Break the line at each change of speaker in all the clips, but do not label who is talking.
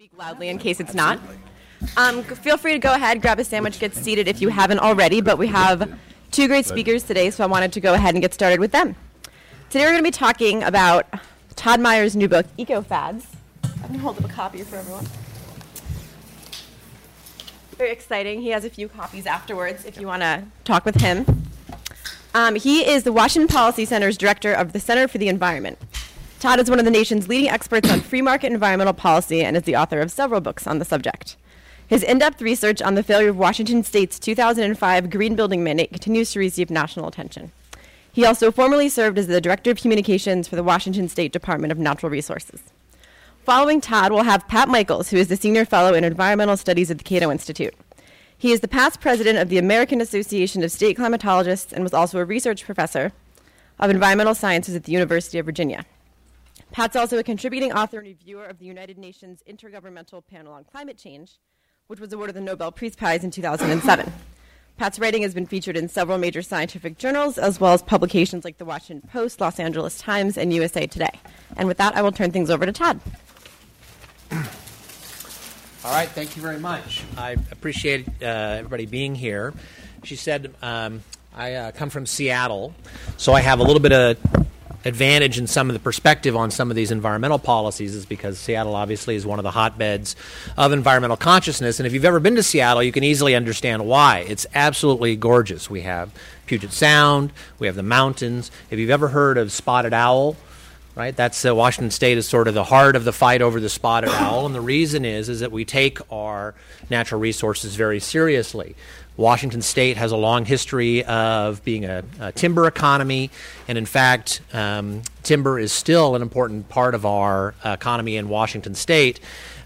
speak loudly in case it's not. Um, feel free to go ahead, grab a sandwich, get seated if you haven't already. But we have two great speakers today, so I wanted to go ahead and get started with them. Today we're going to be talking about Todd Myers' new book, Eco Fads. I'm going to hold up a copy for everyone. Very exciting. He has a few copies afterwards if you want to talk with him. Um, he is the Washington Policy Center's director of the Center for the Environment. Todd is one of the nation's leading experts on free market environmental policy and is the author of several books on the subject. His in depth research on the failure of Washington State's 2005 green building mandate continues to receive national attention. He also formerly served as the Director of Communications for the Washington State Department of Natural Resources. Following Todd, we'll have Pat Michaels, who is the Senior Fellow in Environmental Studies at the Cato Institute. He is the past president of the American Association of State Climatologists and was also a research professor of environmental sciences at the University of Virginia. Pat's also a contributing author and reviewer of the United Nations Intergovernmental Panel on Climate Change, which was awarded the Nobel Peace Prize in 2007. Pat's writing has been featured in several major scientific journals, as well as publications like the Washington Post, Los Angeles Times, and USA Today. And with that, I will turn things over to Todd.
All right, thank you very much. I appreciate uh, everybody being here. She said, um, I uh, come from Seattle, so I have a little bit of advantage in some of the perspective on some of these environmental policies is because Seattle obviously is one of the hotbeds of environmental consciousness. And if you've ever been to Seattle, you can easily understand why. It's absolutely gorgeous. We have Puget Sound, we have the mountains. If you've ever heard of Spotted Owl, right? That's uh, Washington State is sort of the heart of the fight over the spotted owl, and the reason is is that we take our natural resources very seriously. Washington State has a long history of being a, a timber economy, and in fact, um, timber is still an important part of our economy in Washington State.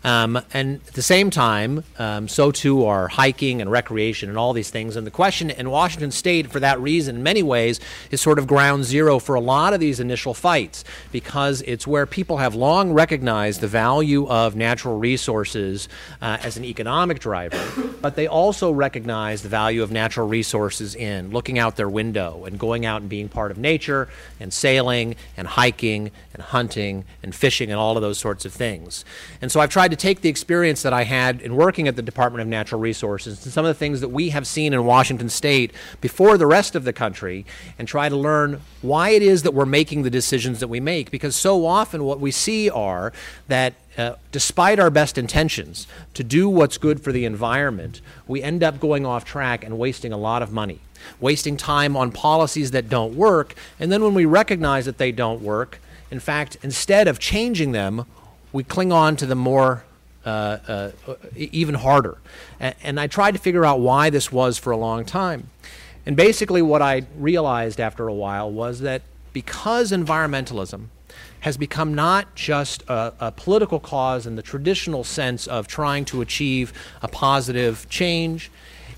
Um, and at the same time, um, so too are hiking and recreation and all these things. And the question in Washington State, for that reason, in many ways, is sort of ground zero for a lot of these initial fights because it's where people have long recognized the value of natural resources uh, as an economic driver, but they also recognize the value of natural resources in looking out their window and going out and being part of nature and sailing and hiking and hunting and fishing and all of those sorts of things. And so I've tried to take the experience that I had in working at the Department of Natural Resources and some of the things that we have seen in Washington State before the rest of the country and try to learn why it is that we're making the decisions that we make. Because so often what we see are that uh, despite our best intentions to do what's good for the environment, we end up going off track and wasting a lot of money, wasting time on policies that don't work. And then when we recognize that they don't work, in fact, instead of changing them, we cling on to them more, uh, uh, even harder. And, and I tried to figure out why this was for a long time. And basically, what I realized after a while was that because environmentalism has become not just a, a, political cause in the traditional sense of trying to achieve a positive change,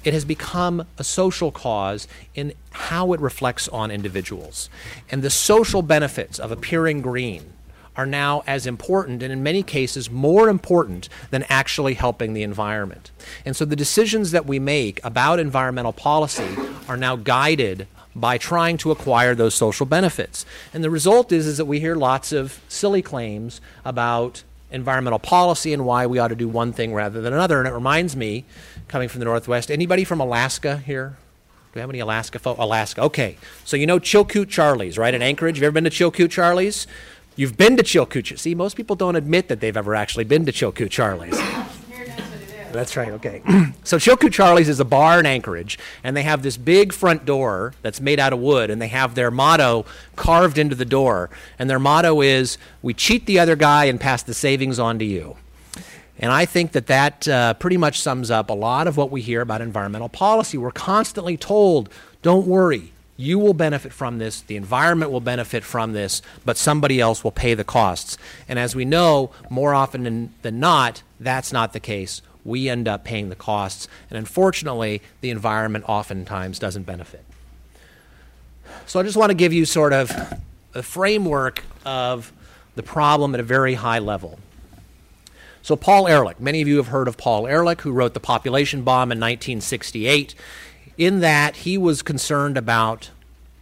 it has become a social cause in how it reflects on individuals. And the social benefits of appearing green are now as important and in many cases more important than actually helping the environment. And so the decisions that we make about environmental policy are now guided by trying to acquire those social benefits. And the result is, is that we hear lots of silly claims about environmental policy and why we ought to do one thing rather than another. And it reminds me, coming from the Northwest, anybody from Alaska here? Do we have any Alaska folks? Alaska. Okay. So you know Chilkoot Charlie's, right? In Anchorage. Have you ever been to Chilkoot Charlie's? You've been to Chilkoot. See, most people don't admit that they've ever actually been to Chilkoot Charlie's. That's right, okay. so Chilkoot Charlie's is a bar in Anchorage, and they have this big front door that's made out of wood, and they have their motto carved into the door. And their motto is, We cheat the other guy and pass the savings on to you. And I think that that uh, pretty much sums up a lot of what we hear about environmental policy. We're constantly told, Don't worry, you will benefit from this, the environment will benefit from this, but somebody else will pay the costs. And as we know, more often than, than not, that's not the case. We end up paying the costs, and unfortunately, the environment oftentimes doesn't benefit. So I just want to give you sort of a framework of the problem at a very high level. So, Paul Ehrlich, many of you have heard of Paul Ehrlich, who wrote The Population Bomb in 1968 in that he was concerned about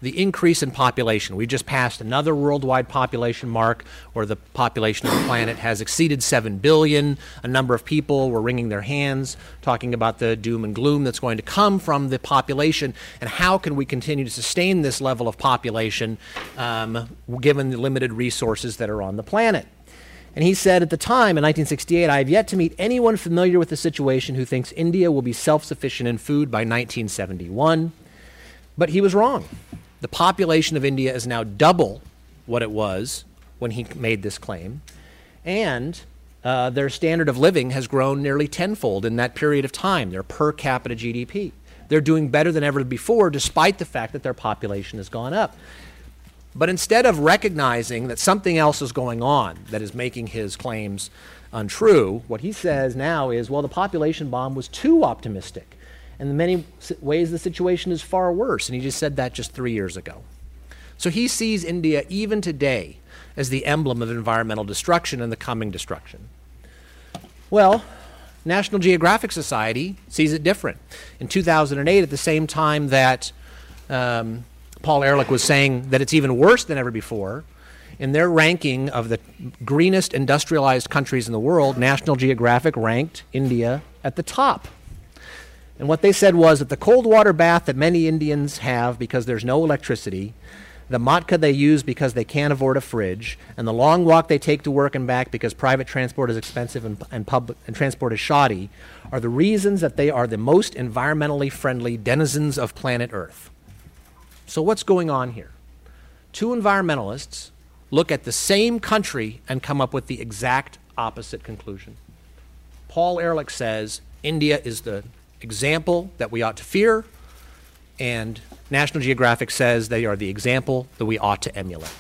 the increase in population. We just passed another worldwide population mark where the population of the planet has exceeded 7 billion. A number of people were wringing their hands, talking about the doom and gloom that's going to come from the population and how can we continue to sustain this level of population um, given the limited resources that are on the planet. And he said at the time in 1968, I have yet to meet anyone familiar with the situation who thinks India will be self sufficient in food by 1971. But he was wrong. The population of India is now double what it was when he made this claim. And uh, their standard of living has grown nearly tenfold in that period of time, their per capita GDP. They're doing better than ever before, despite the fact that their population has gone up. But instead of recognizing that something else is going on that is making his claims untrue, what he says now is well, the population bomb was too optimistic. In many ways, the situation is far worse. And he just said that just three years ago. So he sees India, even today, as the emblem of environmental destruction and the coming destruction. Well, National Geographic Society sees it different. In 2008, at the same time that um, Paul Ehrlich was saying that it's even worse than ever before, in their ranking of the greenest industrialized countries in the world, National Geographic ranked India at the top. And what they said was that the cold water bath that many Indians have because there's no electricity, the matka they use because they can't afford a fridge, and the long walk they take to work and back because private transport is expensive and, and, public, and transport is shoddy are the reasons that they are the most environmentally friendly denizens of planet Earth. So, what's going on here? Two environmentalists look at the same country and come up with the exact opposite conclusion. Paul Ehrlich says India is the example that we ought to fear, and National Geographic says they are the example that we ought to emulate.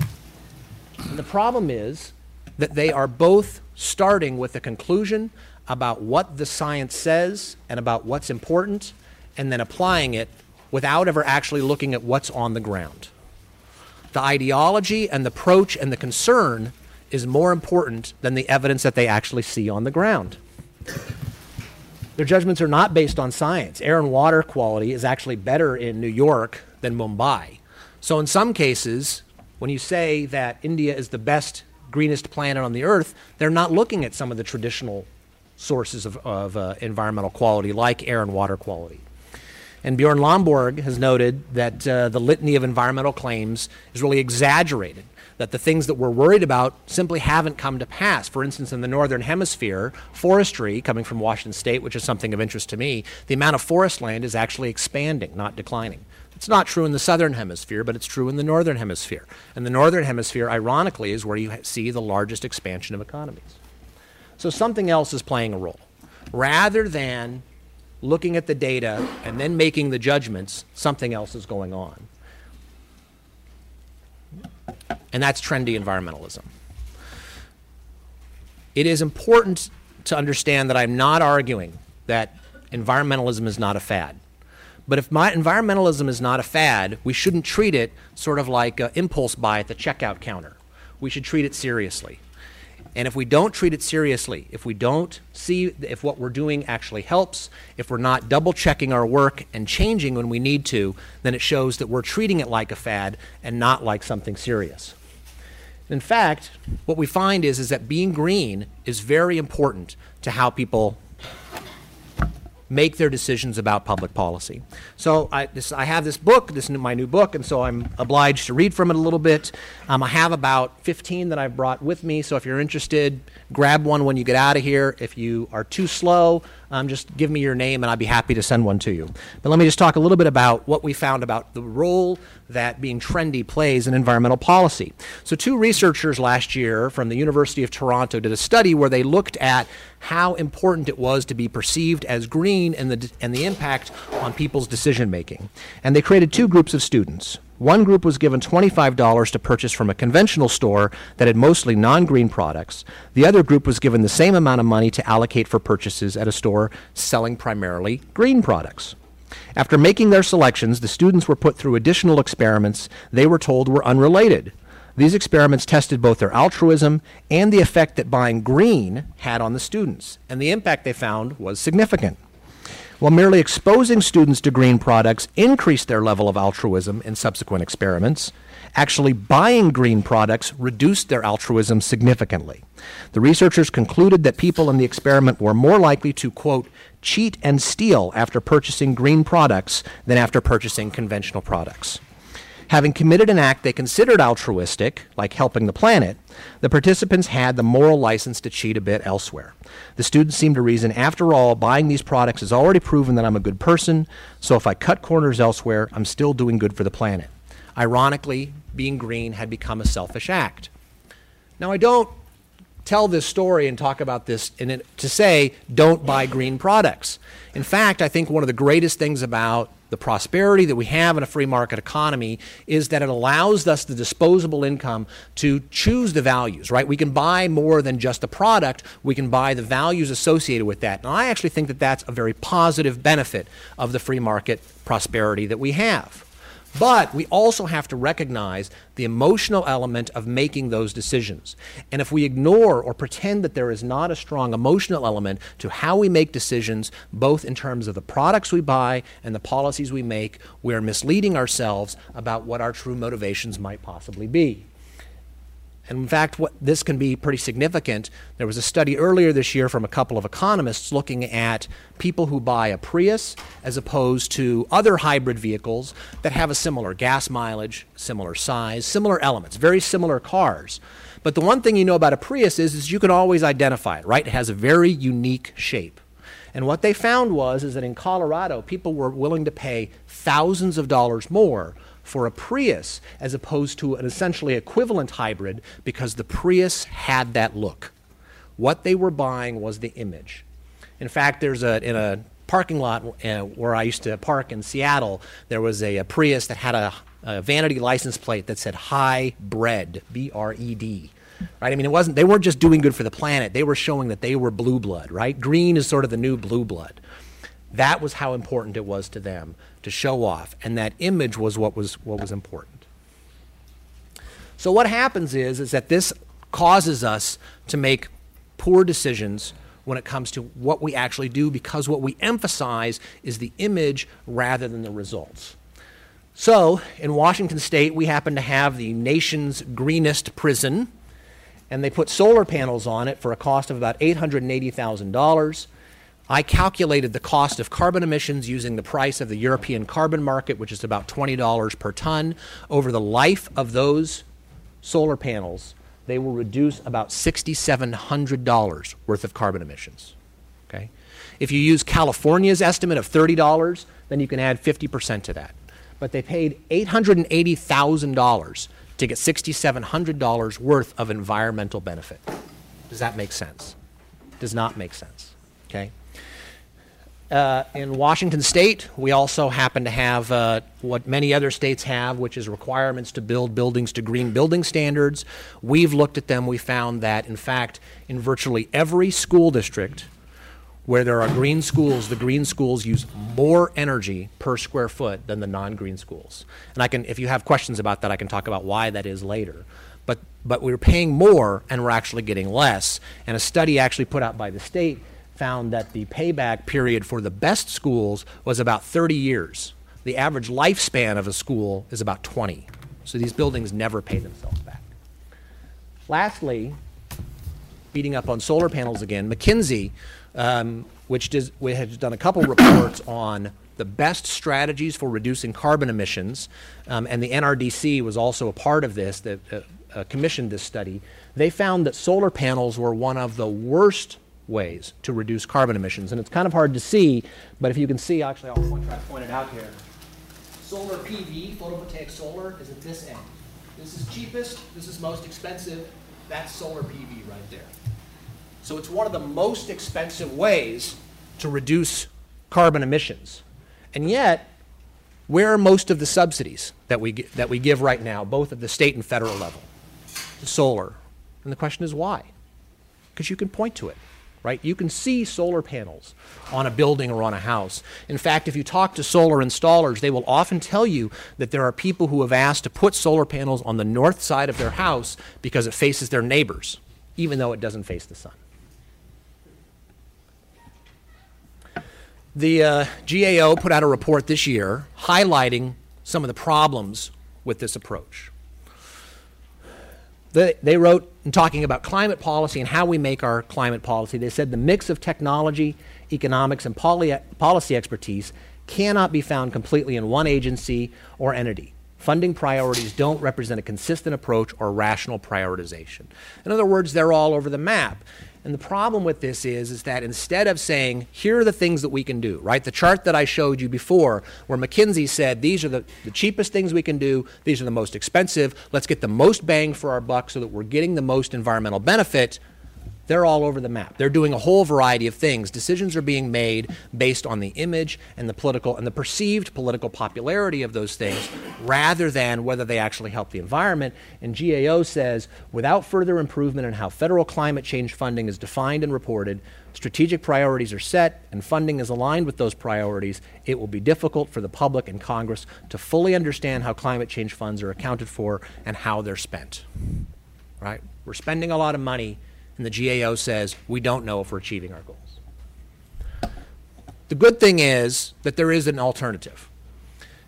And the problem is that they are both starting with a conclusion about what the science says and about what's important, and then applying it without ever actually looking at what's on the ground. The ideology and the approach and the concern is more important than the evidence that they actually see on the ground. Their judgments are not based on science. Air and water quality is actually better in New York than Mumbai. So, in some cases, when you say that India is the best, greenest planet on the earth, they're not looking at some of the traditional sources of, of uh, environmental quality, like air and water quality. And Bjorn Lomborg has noted that uh, the litany of environmental claims is really exaggerated that the things that we're worried about simply haven't come to pass. For instance, in the Northern Hemisphere, forestry, coming from Washington State, which is something of interest to me, the amount of forest land is actually expanding, not declining. It's not true in the Southern Hemisphere, but it's true in the Northern Hemisphere. And the Northern Hemisphere, ironically, is where you see the largest expansion of economies. So something else is playing a role. Rather than looking at the data and then making the judgments, something else is going on and that's trendy environmentalism. It is important to understand that I'm not arguing that environmentalism is not a fad. But if my environmentalism is not a fad, we shouldn't treat it sort of like an impulse buy at the checkout counter. We should treat it seriously. And if we don't treat it seriously, if we don't see if what we're doing actually helps, if we're not double checking our work and changing when we need to, then it shows that we're treating it like a fad and not like something serious. In fact, what we find is, is that being green is very important to how people make their decisions about public policy. So I, this, I have this book, this is my new book, and so I'm obliged to read from it a little bit. Um, I have about 15 that I've brought with me, so if you're interested, grab one when you get out of here. If you are too slow, um, just give me your name and I'd be happy to send one to you. But let me just talk a little bit about what we found about the role that being trendy plays in environmental policy. So, two researchers last year from the University of Toronto did a study where they looked at how important it was to be perceived as green and the, and the impact on people's decision making. And they created two groups of students. One group was given $25 to purchase from a conventional store that had mostly non green products. The other group was given the same amount of money to allocate for purchases at a store selling primarily green products. After making their selections, the students were put through additional experiments they were told were unrelated. These experiments tested both their altruism and the effect that buying green had on the students, and the impact they found was significant. while merely exposing students to green products increased their level of altruism in subsequent experiments, actually buying green products reduced their altruism significantly. The researchers concluded that people in the experiment were more likely to, quote, cheat and steal after purchasing green products than after purchasing conventional products. Having committed an act they considered altruistic, like helping the planet, the participants had the moral license to cheat a bit elsewhere. The students seemed to reason, after all, buying these products has already proven that I'm a good person, so if I cut corners elsewhere, I'm still doing good for the planet. Ironically, being green had become a selfish act. Now, I don't tell this story and talk about this it, to say don't buy green products. In fact, I think one of the greatest things about the prosperity that we have in a free market economy is that it allows us the disposable income to choose the values, right? We can buy more than just the product, we can buy the values associated with that. And I actually think that that's a very positive benefit of the free market prosperity that we have. But we also have to recognize the emotional element of making those decisions. And if we ignore or pretend that there is not a strong emotional element to how we make decisions, both in terms of the products we buy and the policies we make, we are misleading ourselves about what our true motivations might possibly be. And in fact, what, this can be pretty significant. There was a study earlier this year from a couple of economists looking at people who buy a Prius as opposed to other hybrid vehicles that have a similar gas mileage, similar size, similar elements, very similar cars. But the one thing you know about a Prius is, is you can always identify it, right? It has a very unique shape. And what they found was is that in Colorado, people were willing to pay thousands of dollars more for a Prius as opposed to an essentially equivalent hybrid because the Prius had that look. What they were buying was the image. In fact, there's a in a parking lot uh, where I used to park in Seattle, there was a, a Prius that had a, a, vanity license plate that said "High Bred," B R E D. Right? I mean, it wasn't. They weren't just doing good for the planet. They were showing that they were blue blood. Right? Green is sort of the new blue blood. That was how important it was to them to show off, and that image was what was what was important. So what happens is is that this causes us to make poor decisions when it comes to what we actually do because what we emphasize is the image rather than the results. So, in Washington state, we happen to have the nation's greenest prison, and they put solar panels on it for a cost of about $880,000. I calculated the cost of carbon emissions using the price of the European carbon market, which is about $20 per ton. Over the life of those solar panels, they will reduce about $6,700 worth of carbon emissions. Okay? If you use California's estimate of $30, then you can add 50% to that. But they paid $880,000 to get $6,700 worth of environmental benefit. Does that make sense? Does not make sense. Okay? Uh, in Washington state, we also happen to have uh, what many other states have, which is requirements to build buildings to green building standards. We've looked at them. We found that, in fact, in virtually every school district where there are green schools, the green schools use more energy per square foot than the non-green schools. And I can, if you have questions about that, I can talk about why that is later. But, but we're paying more and we're actually getting less. And a study actually put out by the state found that the payback period for the best schools was about 30 years. The average lifespan of a school is about 20. So these buildings never pay themselves back. Lastly, beating up on solar panels again, McKinsey, um, which does, has done a couple reports on the best strategies for reducing carbon emissions, um, and the NRDC was also a part of this, that uh, uh, commissioned this study. They found that solar panels were one of the worst ways to reduce carbon emissions. And it's kind of hard to see, but if you can see, actually, I'll try to point it out here. Solar PV, photovoltaic solar, is at this end. This is cheapest, this is most expensive. That's solar PV right there. So it's one of the most expensive ways to reduce carbon emissions. And yet, where are most of the subsidies that we, that we give right now, both at the state and federal level? To solar. And the question is why? Because you can point to it right? You can see solar panels on a building or on a house. In fact, if you talk to solar installers, they will often tell you that there are people who have asked to put solar panels on the north side of their house because it faces their neighbors, even though it doesn't face the sun. The uh, GAO put out a report this year highlighting some of the problems with this approach. They, wrote in talking about climate policy and how we make our climate policy, they said the mix of technology, economics, and poly- policy expertise cannot be found completely in one agency or entity. Funding priorities don't represent a consistent approach or rational prioritization. In other words, they're all over the map. And the problem with this is, is that instead of saying, here are the things that we can do, right? The chart that I showed you before, where McKinsey said, these are the, the cheapest things we can do, these are the most expensive, let's get the most bang for our buck so that we're getting the most environmental benefit they're all over the map. They're doing a whole variety of things. Decisions are being made based on the image and the political and the perceived political popularity of those things rather than whether they actually help the environment. And GAO says without further improvement in how federal climate change funding is defined and reported, strategic priorities are set, and funding is aligned with those priorities, it will be difficult for the public and Congress to fully understand how climate change funds are accounted for and how they're spent. Right? We're spending a lot of money and the GAO says we don't know if we're achieving our goals. The good thing is that there is an alternative.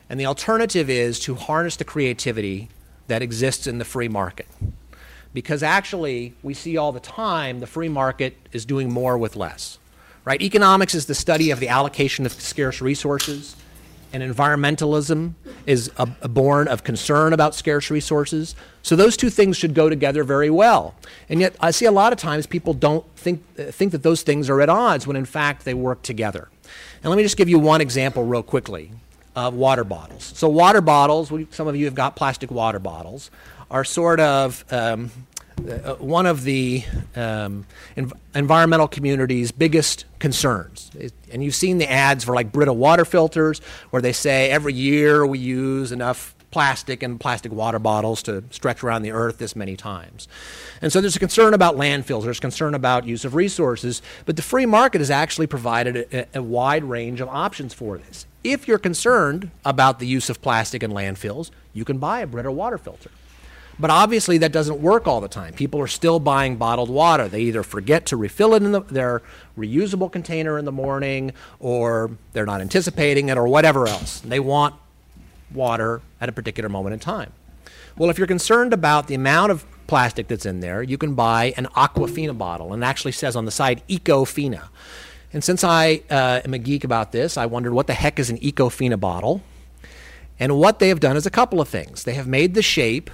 And the alternative is to harness the creativity that exists in the free market. Because actually, we see all the time the free market is doing more with less. Right? Economics is the study of the allocation of scarce resources and environmentalism is a, a born of concern about scarce resources. So those two things should go together very well. And yet, I see a lot of times people don't think, think that those things are at odds when in fact they work together. And let me just give you one example, real quickly, of water bottles. So, water bottles, we, some of you have got plastic water bottles, are sort of um, uh, one of the um, env- environmental community's biggest concerns. And you've seen the ads for like Brita water filters, where they say every year we use enough plastic and plastic water bottles to stretch around the earth this many times. And so there's a concern about landfills, there's concern about use of resources, but the free market has actually provided a, a wide range of options for this. If you're concerned about the use of plastic in landfills, you can buy a Brita water filter. But obviously, that doesn't work all the time. People are still buying bottled water. They either forget to refill it in the, their reusable container in the morning, or they're not anticipating it, or whatever else. They want water at a particular moment in time. Well, if you're concerned about the amount of plastic that's in there, you can buy an Aquafina bottle, and it actually says on the side Ecofina. And since I uh, am a geek about this, I wondered what the heck is an Ecofina bottle. And what they have done is a couple of things. They have made the shape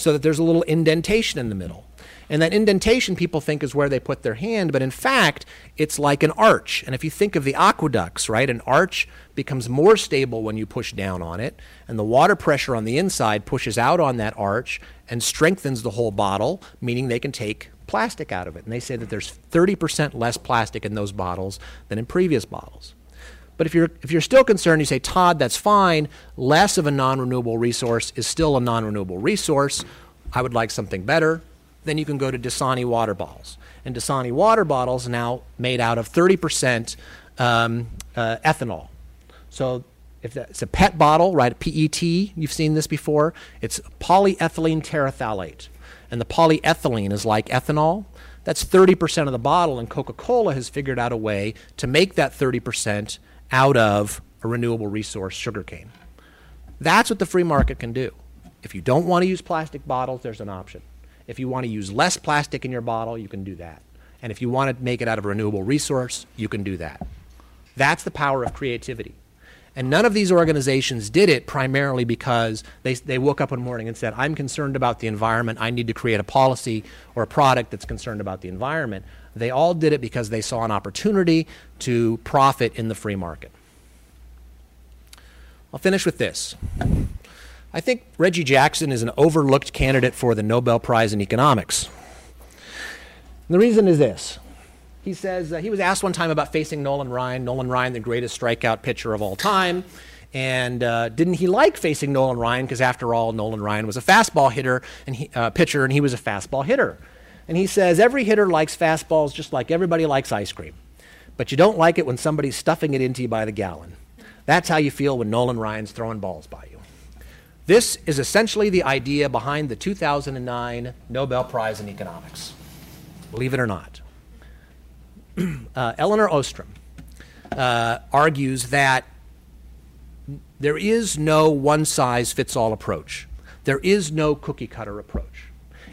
so that there's a little indentation in the middle. And that indentation people think is where they put their hand, but in fact, it's like an arch. And if you think of the aqueducts, right, an arch becomes more stable when you push down on it, and the water pressure on the inside pushes out on that arch and strengthens the whole bottle, meaning they can take plastic out of it. And they say that there's 30% less plastic in those bottles than in previous bottles. But if you're, if you're still concerned, you say, Todd, that's fine. Less of a non renewable resource is still a non renewable resource. I would like something better. Then you can go to Dasani water bottles. And Dasani water bottles now made out of 30% um, uh, ethanol. So if it's a PET bottle, right, PET, you've seen this before, it's polyethylene terephthalate. And the polyethylene is like ethanol. That's 30% of the bottle, and Coca Cola has figured out a way to make that 30% out of a renewable resource, sugarcane. That's what the free market can do. If you don't want to use plastic bottles, there's an option. If you want to use less plastic in your bottle, you can do that. And if you want to make it out of a renewable resource, you can do that. That's the power of creativity. And none of these organizations did it primarily because they, they woke up one morning and said, I'm concerned about the environment. I need to create a policy or a product that's concerned about the environment. They all did it because they saw an opportunity to profit in the free market. I'll finish with this. I think Reggie Jackson is an overlooked candidate for the Nobel Prize in Economics. And the reason is this. He says uh, he was asked one time about facing Nolan Ryan, Nolan Ryan, the greatest strikeout pitcher of all time. And uh, didn't he like facing Nolan Ryan? Because after all, Nolan Ryan was a fastball hitter and he, uh, pitcher, and he was a fastball hitter. And he says every hitter likes fastballs just like everybody likes ice cream. But you don't like it when somebody's stuffing it into you by the gallon. That's how you feel when Nolan Ryan's throwing balls by you. This is essentially the idea behind the 2009 Nobel Prize in Economics. Believe it or not. Uh, Elinor Ostrom uh, argues that there is no one size fits all approach. There is no cookie cutter approach.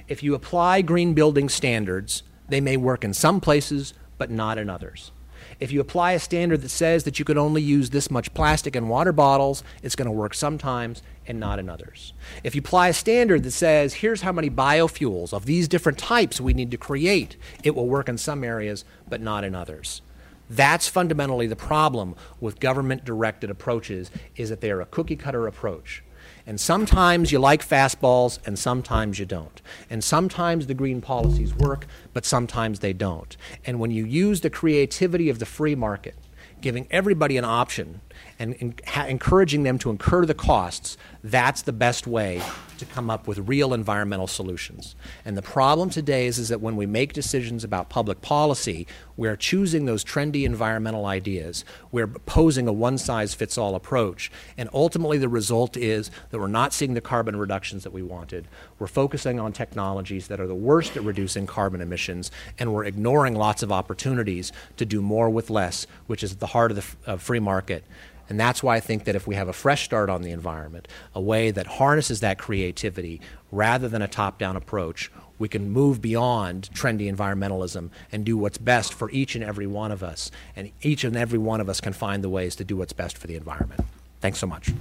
If you apply green building standards, they may work in some places, but not in others. If you apply a standard that says that you can only use this much plastic in water bottles, it's going to work sometimes and not in others. If you apply a standard that says here's how many biofuels of these different types we need to create, it will work in some areas but not in others. That's fundamentally the problem with government directed approaches is that they are a cookie cutter approach. And sometimes you like fastballs and sometimes you don't. And sometimes the green policies work, but sometimes they don't. And when you use the creativity of the free market, giving everybody an option and encouraging them to incur the costs, that's the best way to come up with real environmental solutions. And the problem today is, is that when we make decisions about public policy, we're choosing those trendy environmental ideas. We're posing a one size fits all approach. And ultimately, the result is that we're not seeing the carbon reductions that we wanted. We're focusing on technologies that are the worst at reducing carbon emissions, and we're ignoring lots of opportunities to do more with less, which is at the heart of the of free market. And that's why I think that if we have a fresh start on the environment, a way that harnesses that creativity rather than a top down approach, we can move beyond trendy environmentalism and do what's best for each and every one of us. And each and every one of us can find the ways to do what's best for the environment. Thanks so much.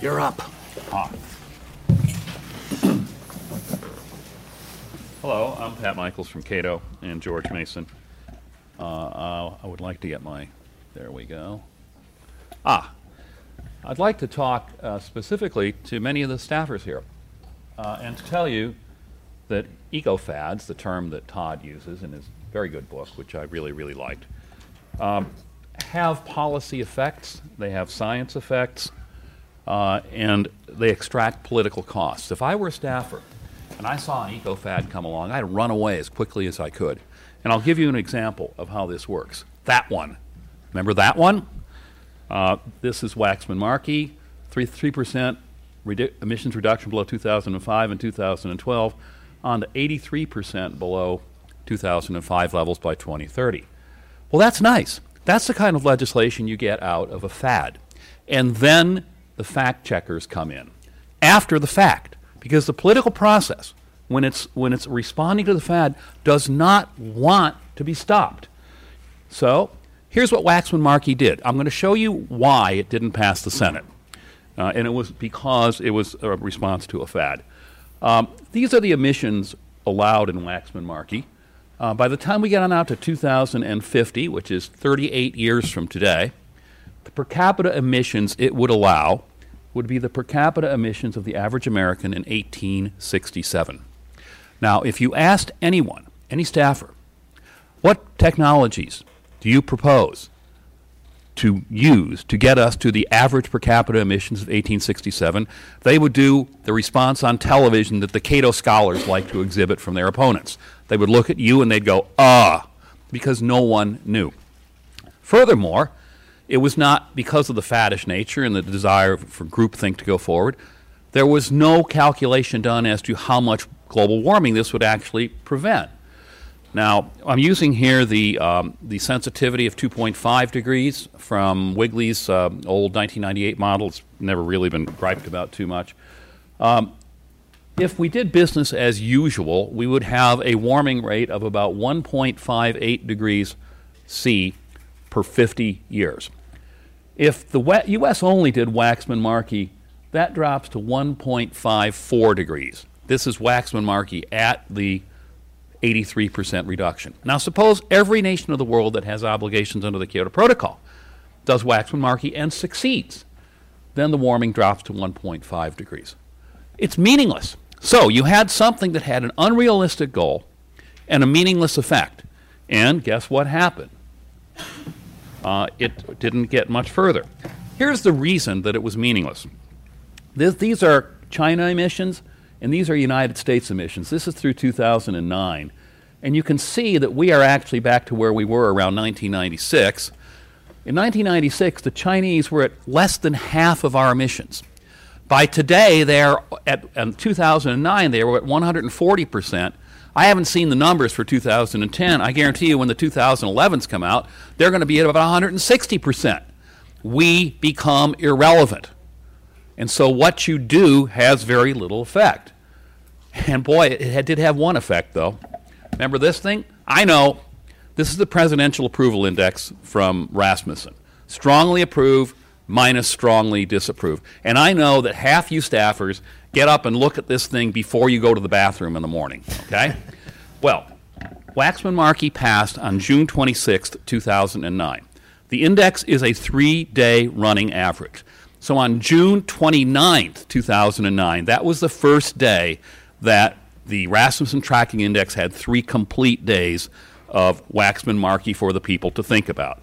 You're up. Ah.
Hello, I'm Pat Michaels from Cato and George Mason. Uh, uh, I would like to get my, there we go. Ah, I'd like to talk uh, specifically to many of the staffers here uh, and to tell you that eco-fads, the term that Todd uses in his very good book, which I really, really liked, um, have policy effects, they have science effects, uh, and they extract political costs. If I were a staffer, and I saw an eco fad come along, I'd run away as quickly as I could. And I'll give you an example of how this works. That one. Remember that one? Uh, this is Waxman Markey, 3, 3% redu- emissions reduction below 2005 and 2012, on to 83% below 2005 levels by 2030. Well, that's nice. That's the kind of legislation you get out of a fad. And then the fact checkers come in after the fact because the political process, when it's, when it's responding to the fad, does not want to be stopped. So here's what Waxman Markey did. I'm going to show you why it didn't pass the Senate. Uh, and it was because it was a response to a fad. Um, these are the emissions allowed in Waxman Markey. Uh, by the time we get on out to 2050, which is 38 years from today, the per capita emissions it would allow would be the per capita emissions of the average American in 1867. Now, if you asked anyone, any staffer, what technologies do you propose to use to get us to the average per capita emissions of 1867, they would do the response on television that the Cato scholars like to exhibit from their opponents. They would look at you and they'd go, ah, because no one knew. Furthermore, it was not because of the faddish nature and the desire for groupthink to go forward. There was no calculation done as to how much global warming this would actually prevent. Now, I'm using here the, um, the sensitivity of 2.5 degrees from Wigley's uh, old 1998 model. It's never really been griped about too much. Um, if we did business as usual, we would have a warming rate of about 1.58 degrees C per 50 years. If the U.S. only did Waxman Markey, that drops to 1.54 degrees. This is Waxman Markey at the 83% reduction. Now, suppose every nation of the world that has obligations under the Kyoto Protocol does Waxman Markey and succeeds. Then the warming drops to 1.5 degrees. It's meaningless. So you had something that had an unrealistic goal and a meaningless effect. And guess what happened? Uh, it didn't get much further. Here's the reason that it was meaningless. This, these are China emissions, and these are United States emissions. This is through 2009. And you can see that we are actually back to where we were around 1996. In 1996, the Chinese were at less than half of our emissions. By today, they're at in 2009 they were at 140 percent. I haven't seen the numbers for 2010. I guarantee you, when the 2011s come out, they're going to be at about 160 percent. We become irrelevant, and so what you do has very little effect. And boy, it did have one effect though. Remember this thing? I know. This is the presidential approval index from Rasmussen. Strongly approve minus strongly disapprove. And I know that half you staffers get up and look at this thing before you go to the bathroom in the morning, okay? well, Waxman Markey passed on June 26, 2009. The index is a three day running average. So on June 29, 2009, that was the first day that the Rasmussen Tracking Index had three complete days of Waxman Markey for the people to think about.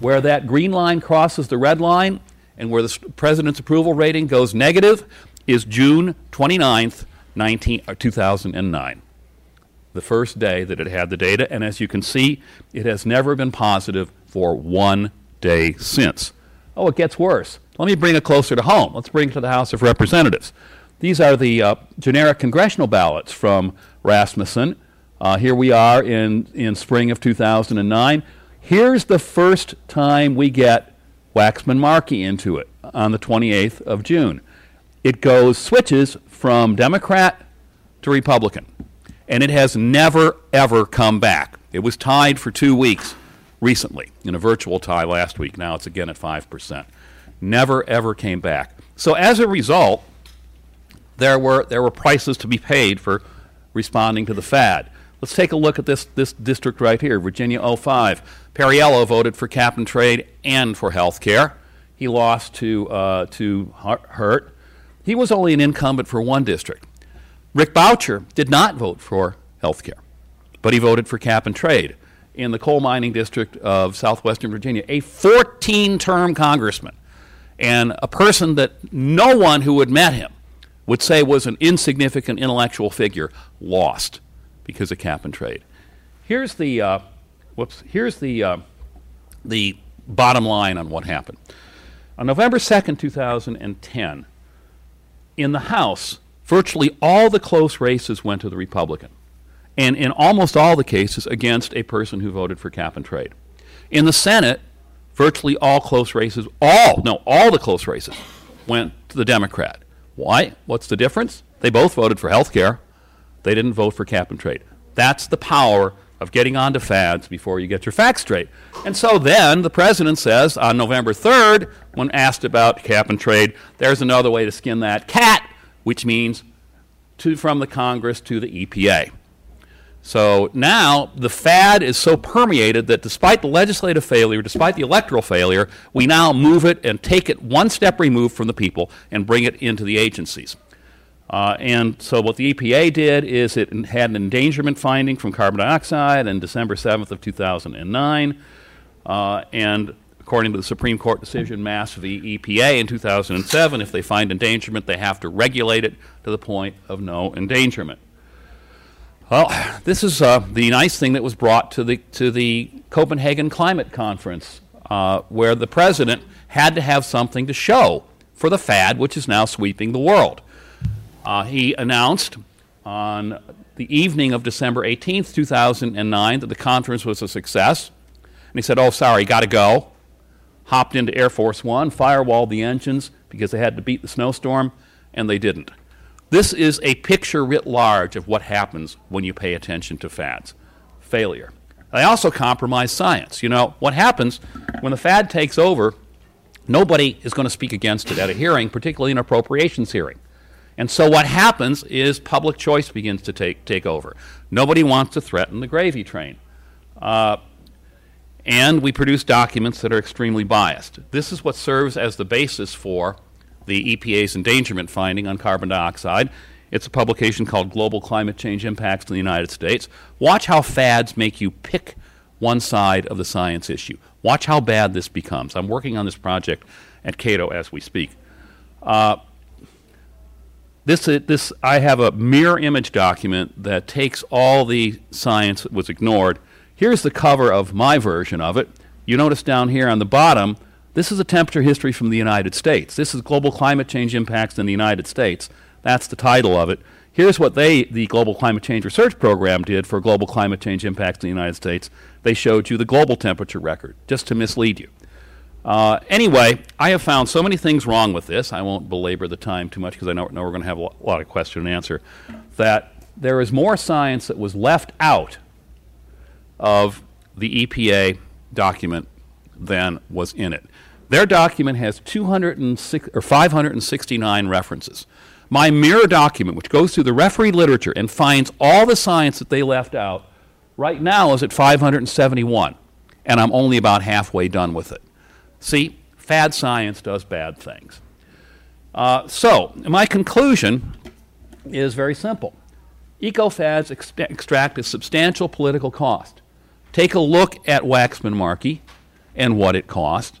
Where that green line crosses the red line and where the president's approval rating goes negative is June 29th, 19, uh, 2009, the first day that it had the data. And as you can see, it has never been positive for one day since. Oh, it gets worse. Let me bring it closer to home. Let's bring it to the House of Representatives. These are the uh, generic congressional ballots from Rasmussen. Uh, here we are in, in spring of 2009. Here's the first time we get Waxman Markey into it on the 28th of June. It goes, switches from Democrat to Republican. And it has never, ever come back. It was tied for two weeks recently in a virtual tie last week. Now it's again at 5%. Never, ever came back. So as a result, there were, there were prices to be paid for responding to the fad. Let's take a look at this, this district right here, Virginia 05. Perriello voted for cap and trade and for health care. He lost to, uh, to Hurt. He was only an incumbent for one district. Rick Boucher did not vote for health care, but he voted for cap and trade in the coal mining district of southwestern Virginia, a 14 term congressman and a person that no one who had met him would say was an insignificant intellectual figure lost because of cap and trade. Here's the uh, whoops. Here's the uh, the bottom line on what happened. On November 2nd, 2010, in the House, virtually all the close races went to the Republican, and in almost all the cases against a person who voted for cap and trade. In the Senate, virtually all close races, all no, all the close races went to the Democrat. Why? What's the difference? They both voted for health care. They didn't vote for cap and trade. That's the power of getting onto fads before you get your facts straight. And so then the president says on November 3rd, when asked about cap and trade, there's another way to skin that cat, which means to, from the Congress to the EPA. So now the fad is so permeated that despite the legislative failure, despite the electoral failure, we now move it and take it one step removed from the people and bring it into the agencies. Uh, and so what the EPA did is it had an endangerment finding from carbon dioxide on December 7th of 2009. Uh, and according to the Supreme Court decision Mass v. EPA in 2007, if they find endangerment, they have to regulate it to the point of no endangerment. Well, this is uh, the nice thing that was brought to the, to the Copenhagen Climate Conference, uh, where the president had to have something to show for the fad which is now sweeping the world. Uh, he announced on the evening of December 18th, 2009, that the conference was a success. And he said, Oh, sorry, got to go. Hopped into Air Force One, firewalled the engines because they had to beat the snowstorm, and they didn't. This is a picture writ large of what happens when you pay attention to fads failure. They also compromise science. You know, what happens when the fad takes over, nobody is going to speak against it at a hearing, particularly an appropriations hearing. And so what happens is public choice begins to take, take over. Nobody wants to threaten the gravy train. Uh, and we produce documents that are extremely biased. This is what serves as the basis for the EPA's endangerment finding on carbon dioxide. It's a publication called Global Climate Change Impacts in the United States. Watch how fads make you pick one side of the science issue. Watch how bad this becomes. I'm working on this project at Cato as we speak. Uh, this, this, I have a mirror image document that takes all the science that was ignored. Here's the cover of my version of it. You notice down here on the bottom, This is a temperature history from the United States. This is global climate change impacts in the United States. That's the title of it. Here's what they, the Global Climate Change Research Program, did for global climate change impacts in the United States. They showed you the global temperature record, just to mislead you. Uh, anyway, I have found so many things wrong with this. I won't belabor the time too much because I know, know we're going to have a lot of question and answer. That there is more science that was left out of the EPA document than was in it. Their document has 206 or 569 references. My mirror document, which goes through the referee literature and finds all the science that they left out, right now is at 571, and I'm only about halfway done with it. See, fad science does bad things. Uh, so, my conclusion is very simple. Eco-fads extract a substantial political cost. Take a look at Waxman Markey and what it cost,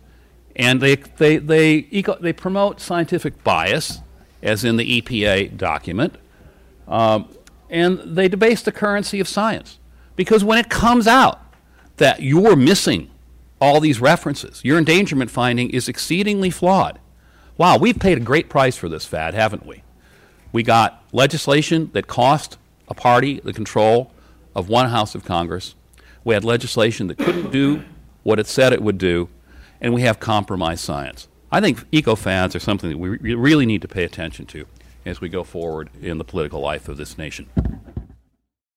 and they, they, they, eco, they promote scientific bias, as in the EPA document, um, and they debase the currency of science. Because when it comes out that you're missing all these references, your endangerment finding is exceedingly flawed. Wow, we've paid a great price for this fad, haven't we? We got legislation that cost a party the control of one House of Congress. We had legislation that couldn't do what it said it would do, and we have compromised science. I think eco-fads are something that we really need to pay attention to as we go forward in the political life of this nation.